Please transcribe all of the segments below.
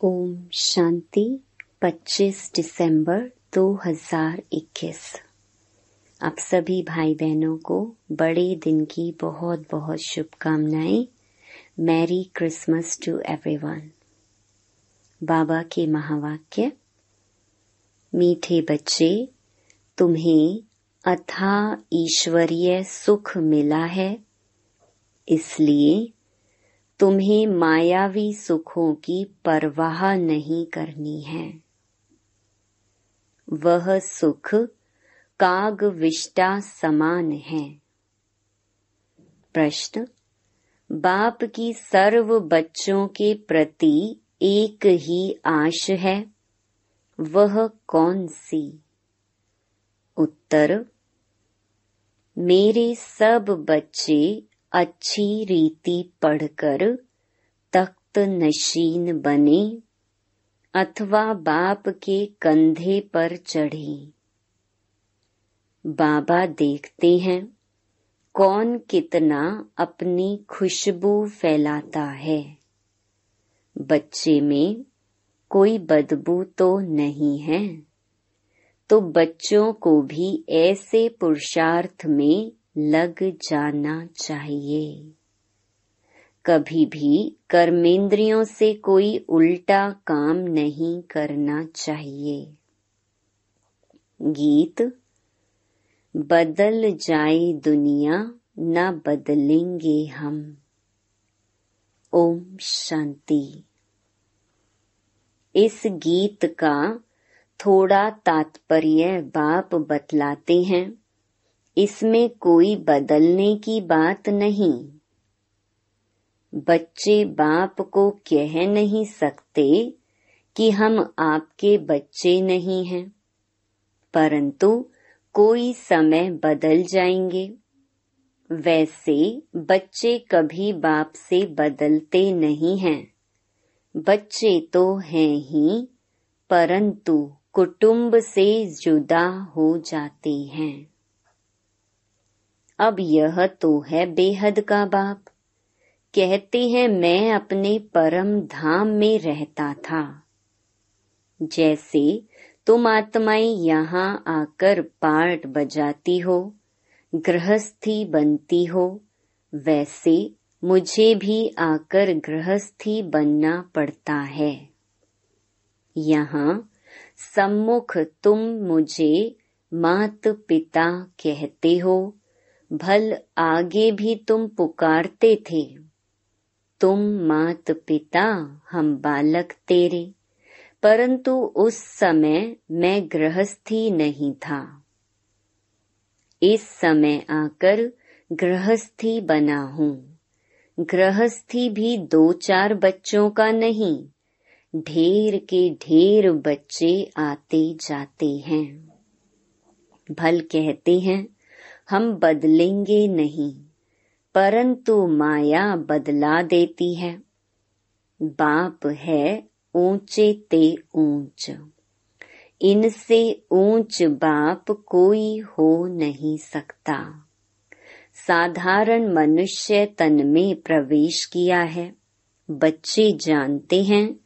ओम शांति 25 दिसंबर 2021 आप सभी भाई बहनों को बड़े दिन की बहुत बहुत शुभकामनाएँ। मैरी क्रिसमस टू एवरीवन बाबा के महावाक्य, मीठे बच्चे, तुम्हें अथा ईश्वरीय सुख मिला है, इसलिए तुम्हें मायावी सुखों की परवाह नहीं करनी है। वह सुख, काग विष्टा समान है। प्रश्न, बाप की सर्व बच्चों के प्रति एक ही आश है? वह कौन सी? उत्तर, मेरे सब बच्चे अच्छी रीति पढ़कर तख्त नशीन बने, अथवा बाप के कंधे पर चढ़े। बाबा देखते हैं, कौन कितना अपनी खुशबू फैलाता है। बच्चे में कोई बदबू तो नहीं है। तो बच्चों को भी ऐसे पुरुषार्थ में लग जाना चाहिए। कभी भी कर्मेंद्रियों से कोई उल्टा काम नहीं करना चाहिए। गीत, बदल जाए दुनिया, न बदलेंगे हम। ओम शांति। इस गीत का थोड़ा तात्पर्य बाप बतलाते हैं। इसमें कोई बदलने की बात नहीं। बच्चे बाप को कह नहीं सकते कि हम आपके बच्चे नहीं हैं, परंतु कोई समय बदल जाएँगे। वैसे बच्चे कभी बाप से बदलते नहीं हैं। बच्चे तो हैं ही, परंतु कुटुंब से जुदा हो जाते हैं। अब यह तो है बेहद का बाप। कहते हैं मैं अपने परम धाम में रहता था। जैसे तुम आत्माएँ यहाँ आकर पार्ट बजाती हो, गृहस्थी बनती हो, वैसे मुझे भी आकर गृहस्थी बनना पड़ता है। यहाँ सम्मुख तुम मुझे मात पिता कहते हो भल आगे भी तुम पुकारते थे। तुम मात पिता हम बालक तेरे, परंतु उस समय मैं गृहस्थी नहीं था। इस समय आकर गृहस्थी बना हूँ। गृहस्थी भी दो चार बच्चों का नहीं, ढेर के ढेर बच्चे आते जाते हैं। भल कहते हैं हम बदलेंगे नहीं, परंतु माया बदला देती है। बाप है ऊँचे ते ऊंच। इनसे ऊंच बाप कोई हो नहीं सकता। साधारण मनुष्य तन में प्रवेश किया है। बच्चे जानते हैं,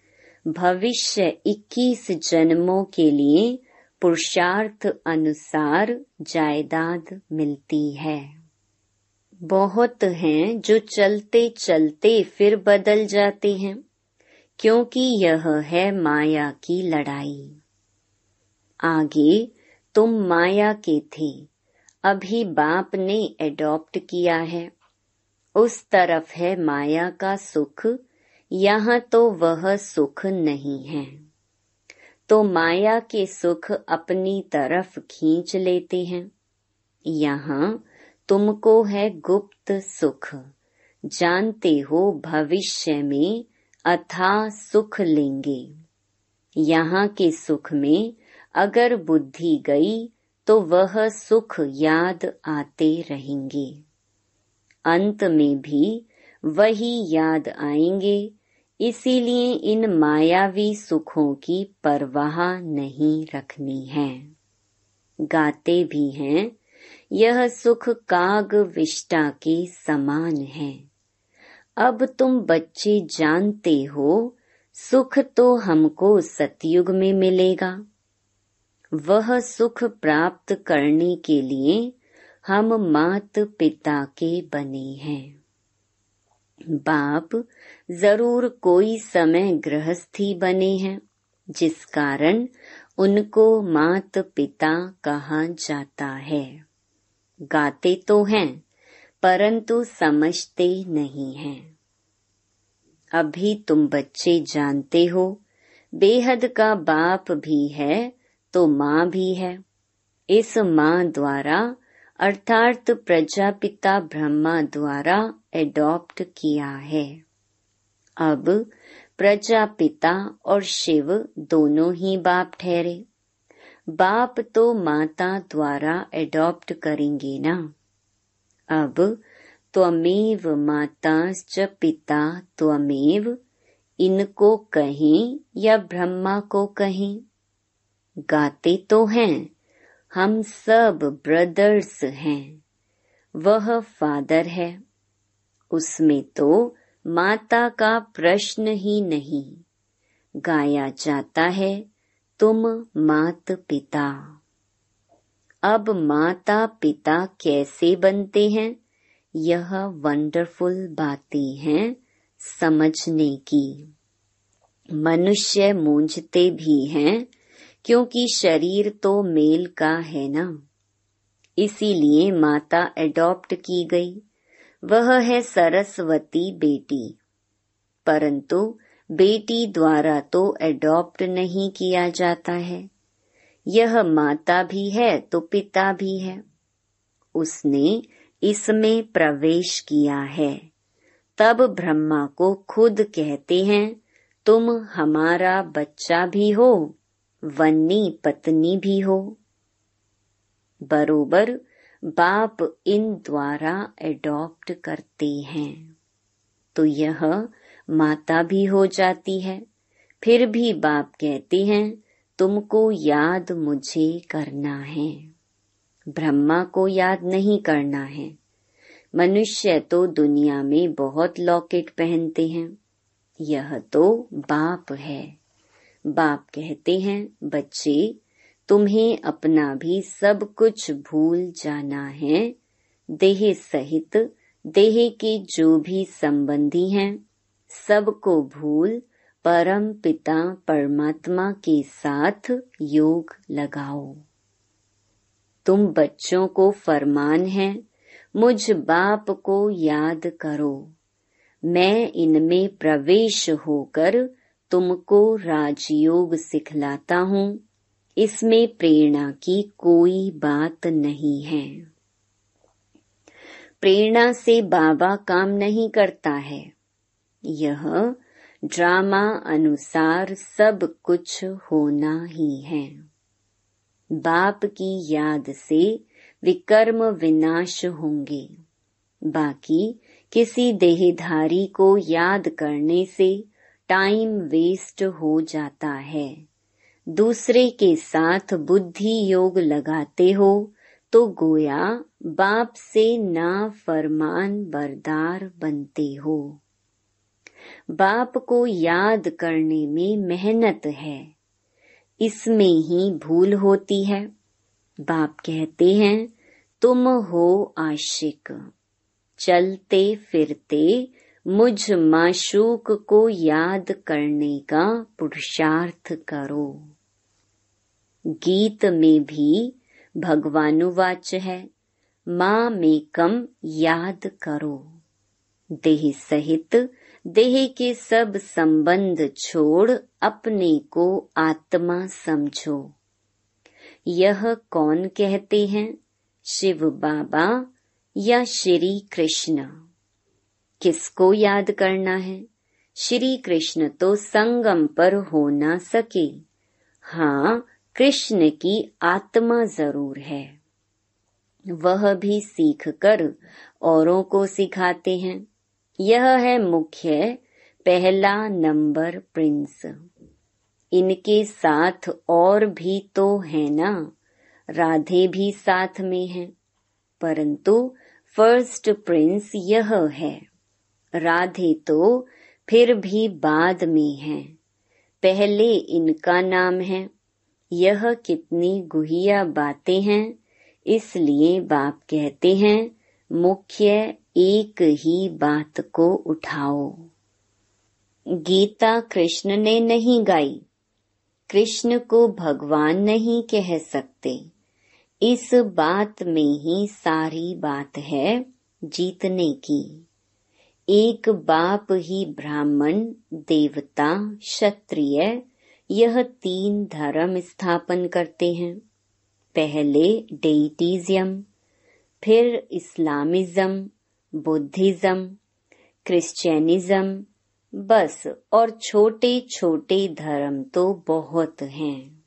भविष्य 21 जन्मों के लिए पुरुषार्थ अनुसार जायदाद मिलती है। बहुत हैं जो चलते चलते फिर बदल जाते हैं, क्योंकि यह है माया की लड़ाई। आगे, तुम माया के थे, अभी बाप ने एडॉप्ट किया है। उस तरफ़ है माया का सुख, यहाँ तो वह सुख नहीं है। तो माया के सुख अपनी तरफ़ खींच लेते हैं। यहाँ तुमको है गुप्त सुख। जानते हो भविष्य में अथा सुख लेंगे। यहाँ के सुख में अगर बुद्धि गई तो वह सुख याद आते रहेंगे। अंत में भी वही याद आएँगे इसीलिए इन मायावी सुखों की परवाह नहीं रखनी है। गाते भी हैं, यह सुख काग विष्टा के समान है। अब तुम बच्चे जानते हो, सुख तो हमको सतयुग में मिलेगा। वह सुख प्राप्त करने के लिए हम मात पिता के बने हैं। बाप ज़रूर कोई समय गृहस्थी बने हैं, जिस कारण उनको मात पिता कहा जाता है। गाते तो हैं, परंतु समझते नहीं हैं। अभी तुम बच्चे जानते हो, बेहद का बाप भी है तो माँ भी है। इस माँ द्वारा अर्थात प्रजापिता ब्रह्मा द्वारा एडॉप्ट किया है। अब प्रजापिता और शिव दोनों ही बाप ठहरे। बाप तो माता द्वारा एडॉप्ट करेंगे ना। अब त्वमेव माताश्च पिता त्वमेव इनको कहें या ब्रह्मा को कहें। गाते तो हैं। हम सब ब्रदर्स हैं। वह फादर है। उसमें तो माता का प्रश्न ही नहीं। गाया जाता है, तुम मात पिता अब माता पिता कैसे बनते हैं? यह वंडरफुल बातें हैं समझने की। मनुष्य मूंझते भी हैं क्योंकि शरीर तो मेल का है ना। इसीलिए माता एडॉप्ट की गई। वह है सरस्वती बेटी। परंतु बेटी द्वारा तो एडॉप्ट नहीं किया जाता है। यह माता भी है तो पिता भी है। उसने इसमें प्रवेश किया है। तब ब्रह्मा को खुद कहते हैं, तुम हमारा बच्चा भी हो वन्नी पत्नी भी हो। बरोबर बाप इन द्वारा एडॉप्ट करते हैं। तो यह माता भी हो जाती है। फिर भी बाप कहते हैं, तुमको याद मुझे करना है। ब्रह्मा को याद नहीं करना है। मनुष्य तो दुनिया में बहुत लॉकेट पहनते हैं। यह तो बाप है। बाप कहते हैं, बच्चे, तुम्हें अपना भी सब कुछ भूल जाना है। देह सहित, देह के जो भी संबंधी हैं, सबको भूल परम पिता परमात्मा के साथ योग लगाओ। तुम बच्चों को फरमान है, मुझ बाप को याद करो। मैं इनमें प्रवेश होकर तुमको राजयोग सिखलाता हूँ। इसमें प्रेरणा की कोई बात नहीं है। प्रेरणा से बाबा काम नहीं करता है। यह ड्रामा अनुसार सब कुछ होना ही है। बाप की याद से विकर्म विनाश होंगे। बाकी किसी देहधारी को याद करने से टाइम वेस्ट हो जाता है। दूसरे के साथ बुद्धि योग लगाते हो तो गोया बाप से ना फरमान बरदार बनते हो। बाप को याद करने में मेहनत है। इसमें ही भूल होती है। बाप कहते हैं, तुम हो आशिक। चलते फिरते मुझ माशूक को याद करने का पुरुषार्थ करो। गीत में भी भगवानुवाच है, माँ में कम याद करो। देह सहित देह के सब संबंध छोड़ अपने को आत्मा समझो। यह कौन कहते हैं, शिव बाबा या श्री कृष्ण? किसको याद करना है? श्री कृष्ण तो संगम पर हो ना सके। हाँ कृष्ण की आत्मा ज़रूर है। वह भी सीख कर औरों को सिखाते हैं। यह है मुख्य पहला नंबर प्रिंस। इनके साथ और भी तो है ना? राधे भी साथ में है। परंतु फ़र्स्ट प्रिंस यह है। राधे तो फिर भी बाद में है। पहले इनका नाम है। यह कितनी गुहिया बातें हैं, इसलिए बाप कहते हैं, मुख्य एक ही बात को उठाओ। गीता कृष्ण ने नहीं गाई। कृष्ण को भगवान नहीं कह सकते। इस बात में ही सारी बात है जीतने की। एक बाप ही ब्राह्मण, देवता, क्षत्रिय, यह तीन धर्म स्थापन करते हैं। पहले डेटिज्म फिर इस्लामिज्म, बुद्धिज्म, क्रिश्चियनिज्म, बस, और छोटे छोटे धर्म तो बहुत हैं।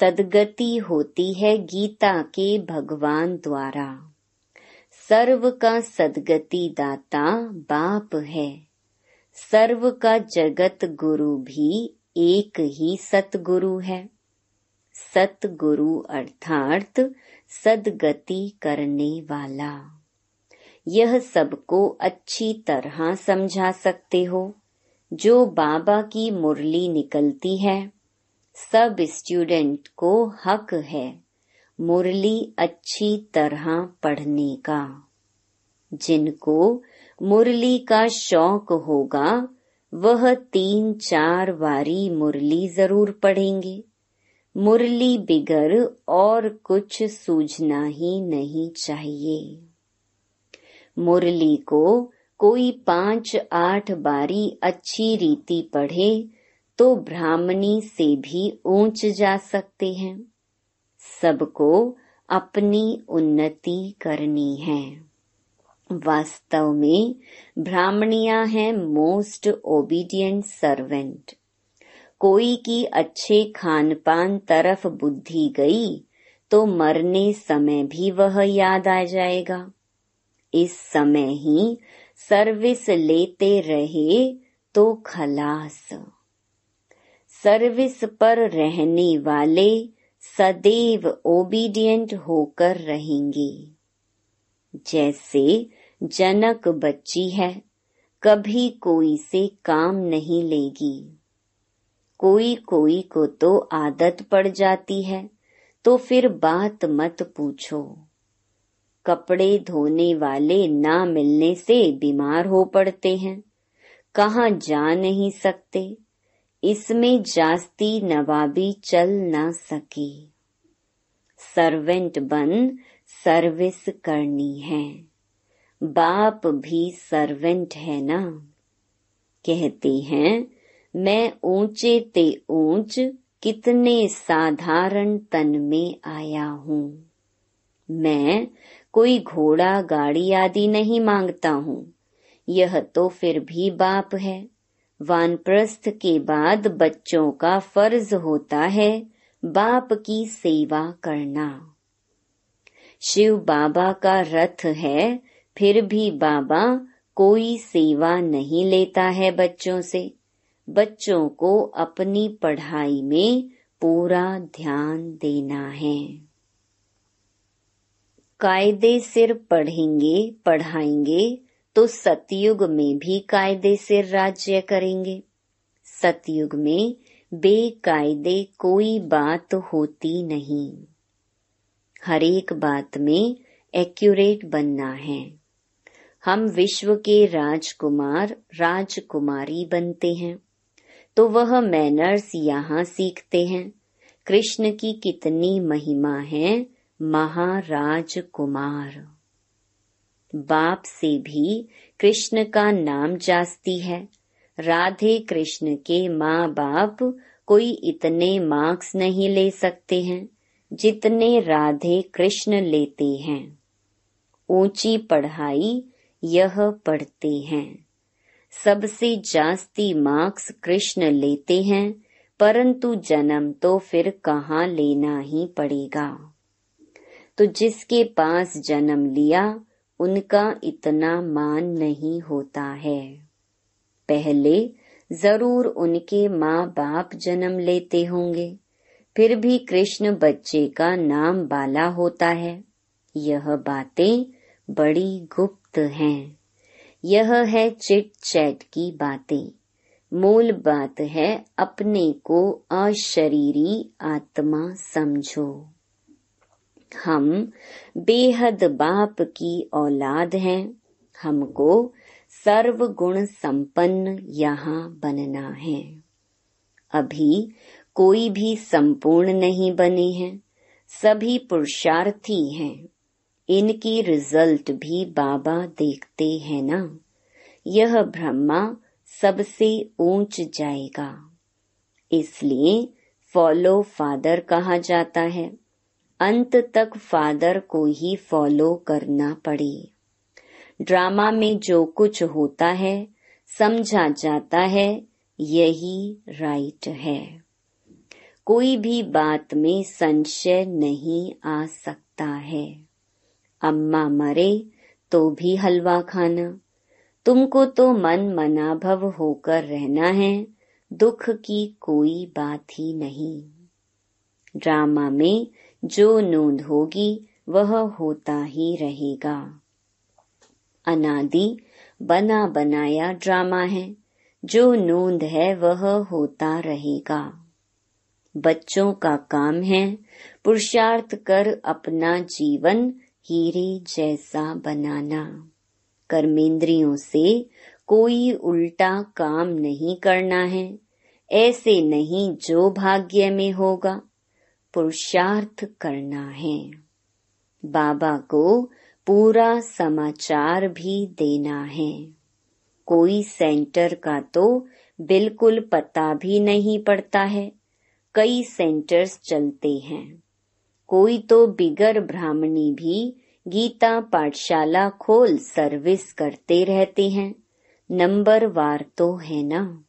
सदगति होती है गीता के भगवान द्वारा। सर्व का सदगति दाता बाप है। सर्व का जगत गुरु भी एक ही सतगुरु है। सतगुरु अर्थात सदगति करने वाला। यह सबको अच्छी तरह समझा सकते हो। जो बाबा की मुरली निकलती है, सब स्टूडेंट को हक है। मुरली अच्छी तरह पढ़ने का। जिनको मुरली का शौक होगा, वह तीन चार बारी मुरली ज़रूर पढ़ेंगे। मुरली बिगर और कुछ सूझना ही नहीं चाहिए। मुरली को कोई पाँच आठ बारी अच्छी रीति पढ़े तो ब्राह्मणी से भी ऊंच जा सकते हैं। सबको अपनी उन्नति करनी है। वास्तव में ब्राह्मणिया है मोस्ट ओबीडियंट सर्वेंट कोई की अच्छे खान पान तरफ़ बुद्धि गई तो मरने समय भी वह याद आ जाएगा। इस समय ही सर्विस लेते रहे तो खलास। सर्विस पर रहने वाले सदैव ओबीडियंट होकर रहेंगे। जैसे जनक बच्ची है, कभी कोई से काम नहीं लेगी। कोई कोई को तो आदत पड़ जाती है तो फिर बात मत पूछो। कपड़े धोने वाले ना मिलने से बीमार हो पड़ते हैं, कहाँ जा नहीं सकते। इसमें जास्ती नवाबी चल ना सकी। सर्वेंट बन सर्विस करनी है। बाप भी सर्वेंट है ना? कहते हैं, मैं ऊँचे ते ऊंच कितने साधारण तन में आया हूँ। मैं कोई घोड़ा, गाड़ी आदि नहीं माँगता हूँ। यह तो फिर भी बाप है। वानप्रस्थ के बाद बच्चों का फ़र्ज़ होता है बाप की सेवा करना। शिव बाबा का रथ है, फिर भी बाबा कोई सेवा नहीं लेता है बच्चों से। बच्चों को अपनी पढ़ाई में पूरा ध्यान देना है। कायदे सिर पढ़ेंगे, पढ़ाएँगे तो सतयुग में भी कायदे से राज्य करेंगे। सतयुग में बेकायदे कोई बात होती नहीं। हर एक बात में एक्यूरेट बनना है। हम विश्व के राजकुमार, राजकुमारी बनते हैं। तो वह मैनर्स यहाँ सीखते हैं। कृष्ण की कितनी महिमा है महाराज कुमार बाप से भी कृष्ण का नाम जास्ती है। राधे कृष्ण के माँ बाप कोई इतने मार्क्स नहीं ले सकते हैं, जितने राधे कृष्ण लेते हैं। ऊँची पढ़ाई यह पढ़ते हैं। सबसे जास्ती मार्क्स कृष्ण लेते हैं, परंतु जन्म तो फिर कहाँ लेना ही पड़ेगा। तो जिसके पास जन्म लिया उनका इतना मान नहीं होता है। पहले ज़रूर उनके माँ बाप जन्म लेते होंगे, फिर भी कृष्ण बच्चे का नाम बाला होता है। यह बातें बड़ी गुप्त हैं। यह है चिट चैट की बातें। मूल बात है अपने को अशरीरी आत्मा समझो। हम बेहद बाप की औलाद हैं, हमको सर्व गुण संपन्न यहाँ बनना है। अभी कोई भी संपूर्ण नहीं बने हैं, सभी पुरुषार्थी हैं। इनकी रिज़ल्ट भी बाबा देखते हैं ना। यह ब्रह्मा सबसे ऊंच जाएगा, इसलिए फॉलो फादर कहा जाता है। अंत तक फादर को ही फॉलो करना पड़े। ड्रामा में जो कुछ होता है, समझा जाता है, यही राइट है। कोई भी बात में संशय नहीं आ सकता है। अम्मा मरे तो भी हलवा खाना। तुमको तो मन मनाभव होकर रहना है, दुख की कोई बात ही नहीं। ड्रामा में जो नोंद होगी, वह होता ही रहेगा। अनादि बना बनाया ड्रामा है। जो नोंद है, वह होता रहेगा। बच्चों का काम है, पुरुषार्थ कर अपना जीवन हीरे जैसा बनाना। कर्मेंद्रियों से कोई उल्टा काम नहीं करना है। ऐसे नहीं जो भाग्य में होगा। पुरुषार्थ करना है। बाबा को पूरा समाचार भी देना है। कोई सेंटर का तो बिल्कुल पता भी नहीं पड़ता है। कई सेंटर्स चलते हैं। कोई तो बिगर ब्राह्मणी भी गीता पाठशाला खोल सर्विस करते रहते हैं। नंबर वार तो है ना।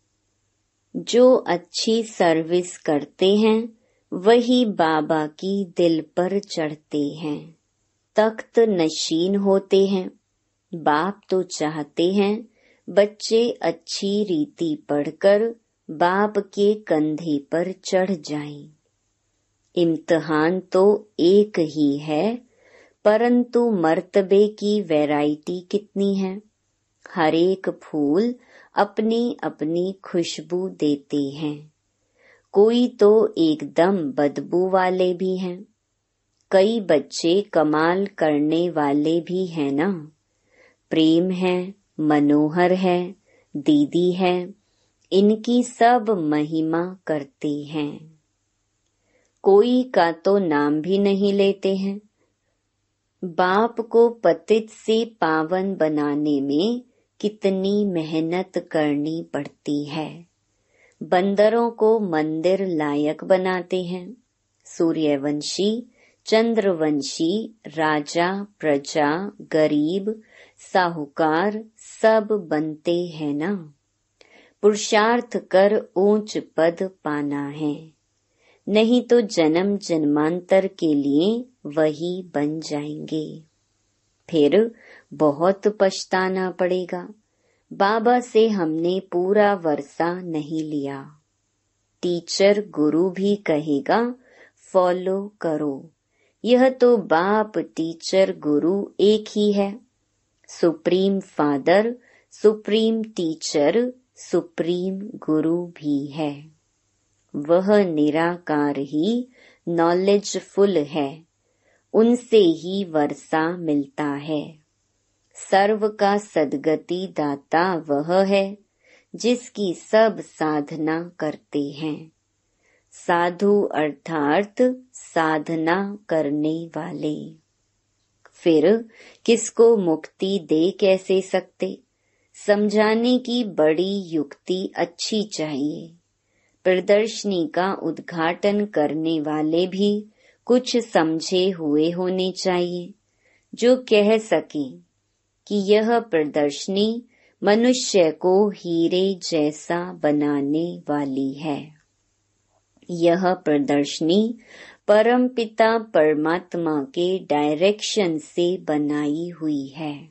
जो अच्छी सर्विस करते हैं वही बाबा की दिल पर चढ़ते हैं। तख्त नशीन होते हैं। बाप तो चाहते हैं बच्चे अच्छी रीति पढ़कर बाप के कंधे पर चढ़ जाएँ। इम्तहान तो एक ही है, परंतु मर्तबे की वैरायटी कितनी है। हरेक फूल अपनी अपनी खुशबू देते हैं। कोई तो एकदम बदबू वाले भी हैं। कई बच्चे कमाल करने वाले भी हैं ना। प्रेम है, मनोहर है, दीदी है, इनकी सब महिमा करते हैं। कोई का तो नाम भी नहीं लेते हैं। बाप को पतित से पावन बनाने में कितनी मेहनत करनी पड़ती है। बंदरों को मंदिर लायक बनाते हैं। सूर्यवंशी, चंद्रवंशी, राजा, प्रजा, गरीब, साहूकार सब बनते हैं ना। पुरुषार्थ कर ऊंच पद पाना है। नहीं तो जन्म जन्मांतर के लिए वही बन जाएँगे। फिर बहुत पछताना पड़ेगा। बाबा से हमने पूरा वर्षा नहीं लिया। टीचर गुरु भी कहेगा, फॉलो करो। यह तो बाप टीचर गुरु एक ही है। Supreme father, supreme teacher, supreme गुरु भी है। वह निराकार ही नॉलेजफुल है। उनसे ही वर्षा मिलता है। सर्व का सदगति दाता वह है, जिसकी सब साधना करते हैं। साधु अर्थात साधना करने वाले। फिर किसको मुक्ति दे कैसे सकते? समझाने की बड़ी युक्ति अच्छी चाहिए। प्रदर्शनी का उद्घाटन करने वाले भी कुछ समझे हुए होने चाहिए, जो कह सके। कि यह प्रदर्शनी मनुष्य को हीरे जैसा बनाने वाली है। यह प्रदर्शनी परमपिता परमात्मा के डायरेक्शन से बनाई हुई है।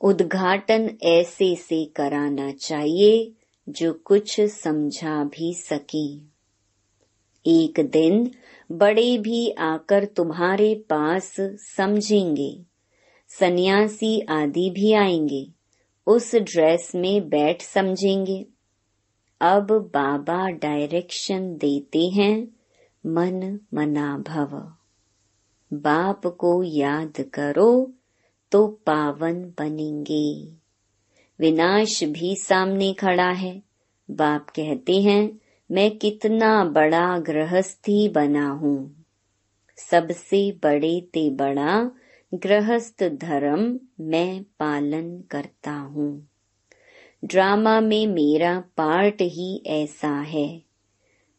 उद्घाटन ऐसे से कराना चाहिए जो कुछ समझा भी सके। एक दिन बड़े भी आकर तुम्हारे पास समझेंगे। सन्यासी आदि भी आएँगे। उस ड्रेस में बैठ समझेंगे। अब बाबा डायरेक्शन देते हैं, मन मना भव बाप को याद करो तो पावन बनेंगे। विनाश भी सामने खड़ा है। बाप कहते हैं, मैं कितना बड़ा गृहस्थी बना हूँ। सबसे बड़े ते बड़ा गृहस्थ धर्म मैं पालन करता हूँ। ड्रामा में मेरा पार्ट ही ऐसा है।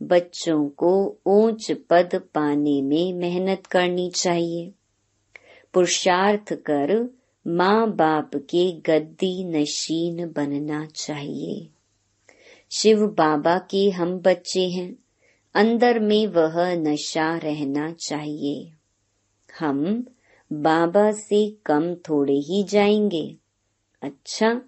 बच्चों को ऊंच पद पाने में मेहनत करनी चाहिए। पुरुषार्थ कर माँ बाप के गद्दी नशीन बनना चाहिए। शिव बाबा के हम बच्चे हैं। अंदर में वह नशा रहना चाहिए। हम बाबा से कम थोड़े ही जाएँगे। अच्छा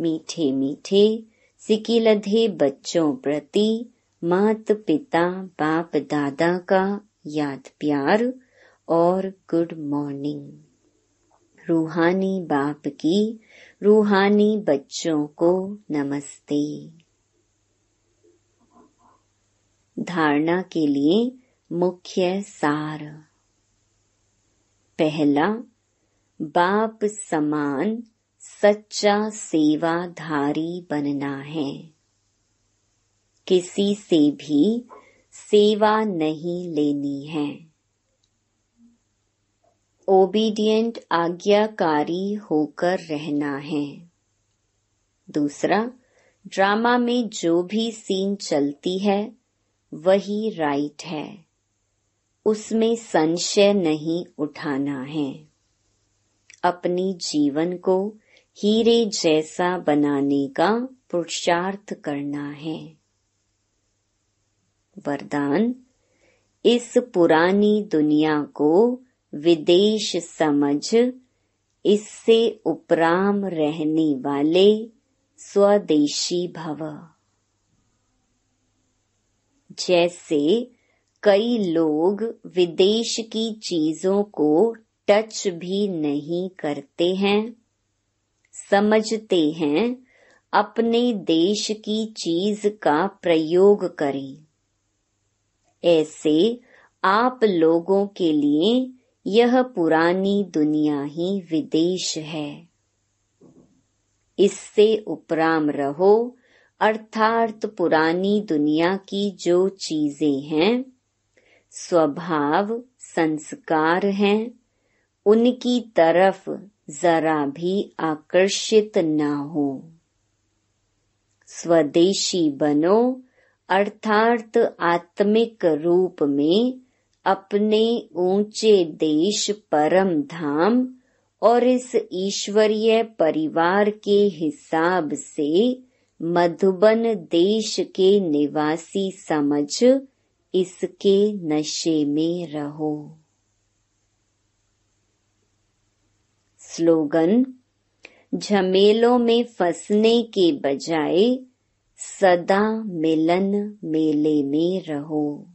मीठे मीठे सिकिलधे बच्चों प्रति मात पिता, बाप दादा का याद प्यार और गुड मॉर्निंग। रूहानी बाप की रूहानी बच्चों को नमस्ते। धारणा के लिए मुख्य सार। पहला, बाप समान सच्चा सेवाधारी बनना है। किसी से भी सेवा नहीं लेनी है। ओबीडियंट आज्ञाकारी होकर रहना है। दूसरा ड्रामा में जो भी सीन चलती है, वही राइट है। उसमें संशय नहीं उठाना है। अपनी जीवन को हीरे जैसा बनाने का पुरुषार्थ करना है। वरदान, इस पुरानी दुनिया को विदेश समझ, इससे उपराम रहने वाले स्वदेशी भव। जैसे कई लोग विदेश की चीज़ों को टच भी नहीं करते हैं। समझते हैं, अपने देश की चीज़ का प्रयोग करें। ऐसे आप लोगों के लिए यह पुरानी दुनिया ही विदेश है। इससे उपराम रहो, अर्थात पुरानी दुनिया की जो चीज़ें हैं स्वभाव संस्कार हैं, उनकी तरफ़ जरा भी आकर्षित न हो। स्वदेशी बनो, अर्थात आत्मिक रूप में अपने ऊँचे देश परम धाम और इस ईश्वरीय परिवार के हिसाब से मधुबन देश के निवासी समझ इसके नशे में रहो। स्लोगन, झमेलों में फंसने के बजाय सदा मिलन मेले में रहो।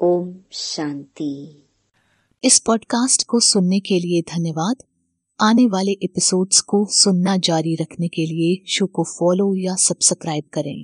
ओम शांति। इस पॉडकास्ट को सुनने के लिए धन्यवाद। आने वाले एपिसोड्स को सुनना जारी रखने के लिए शो को फॉलो या सब्सक्राइब करें।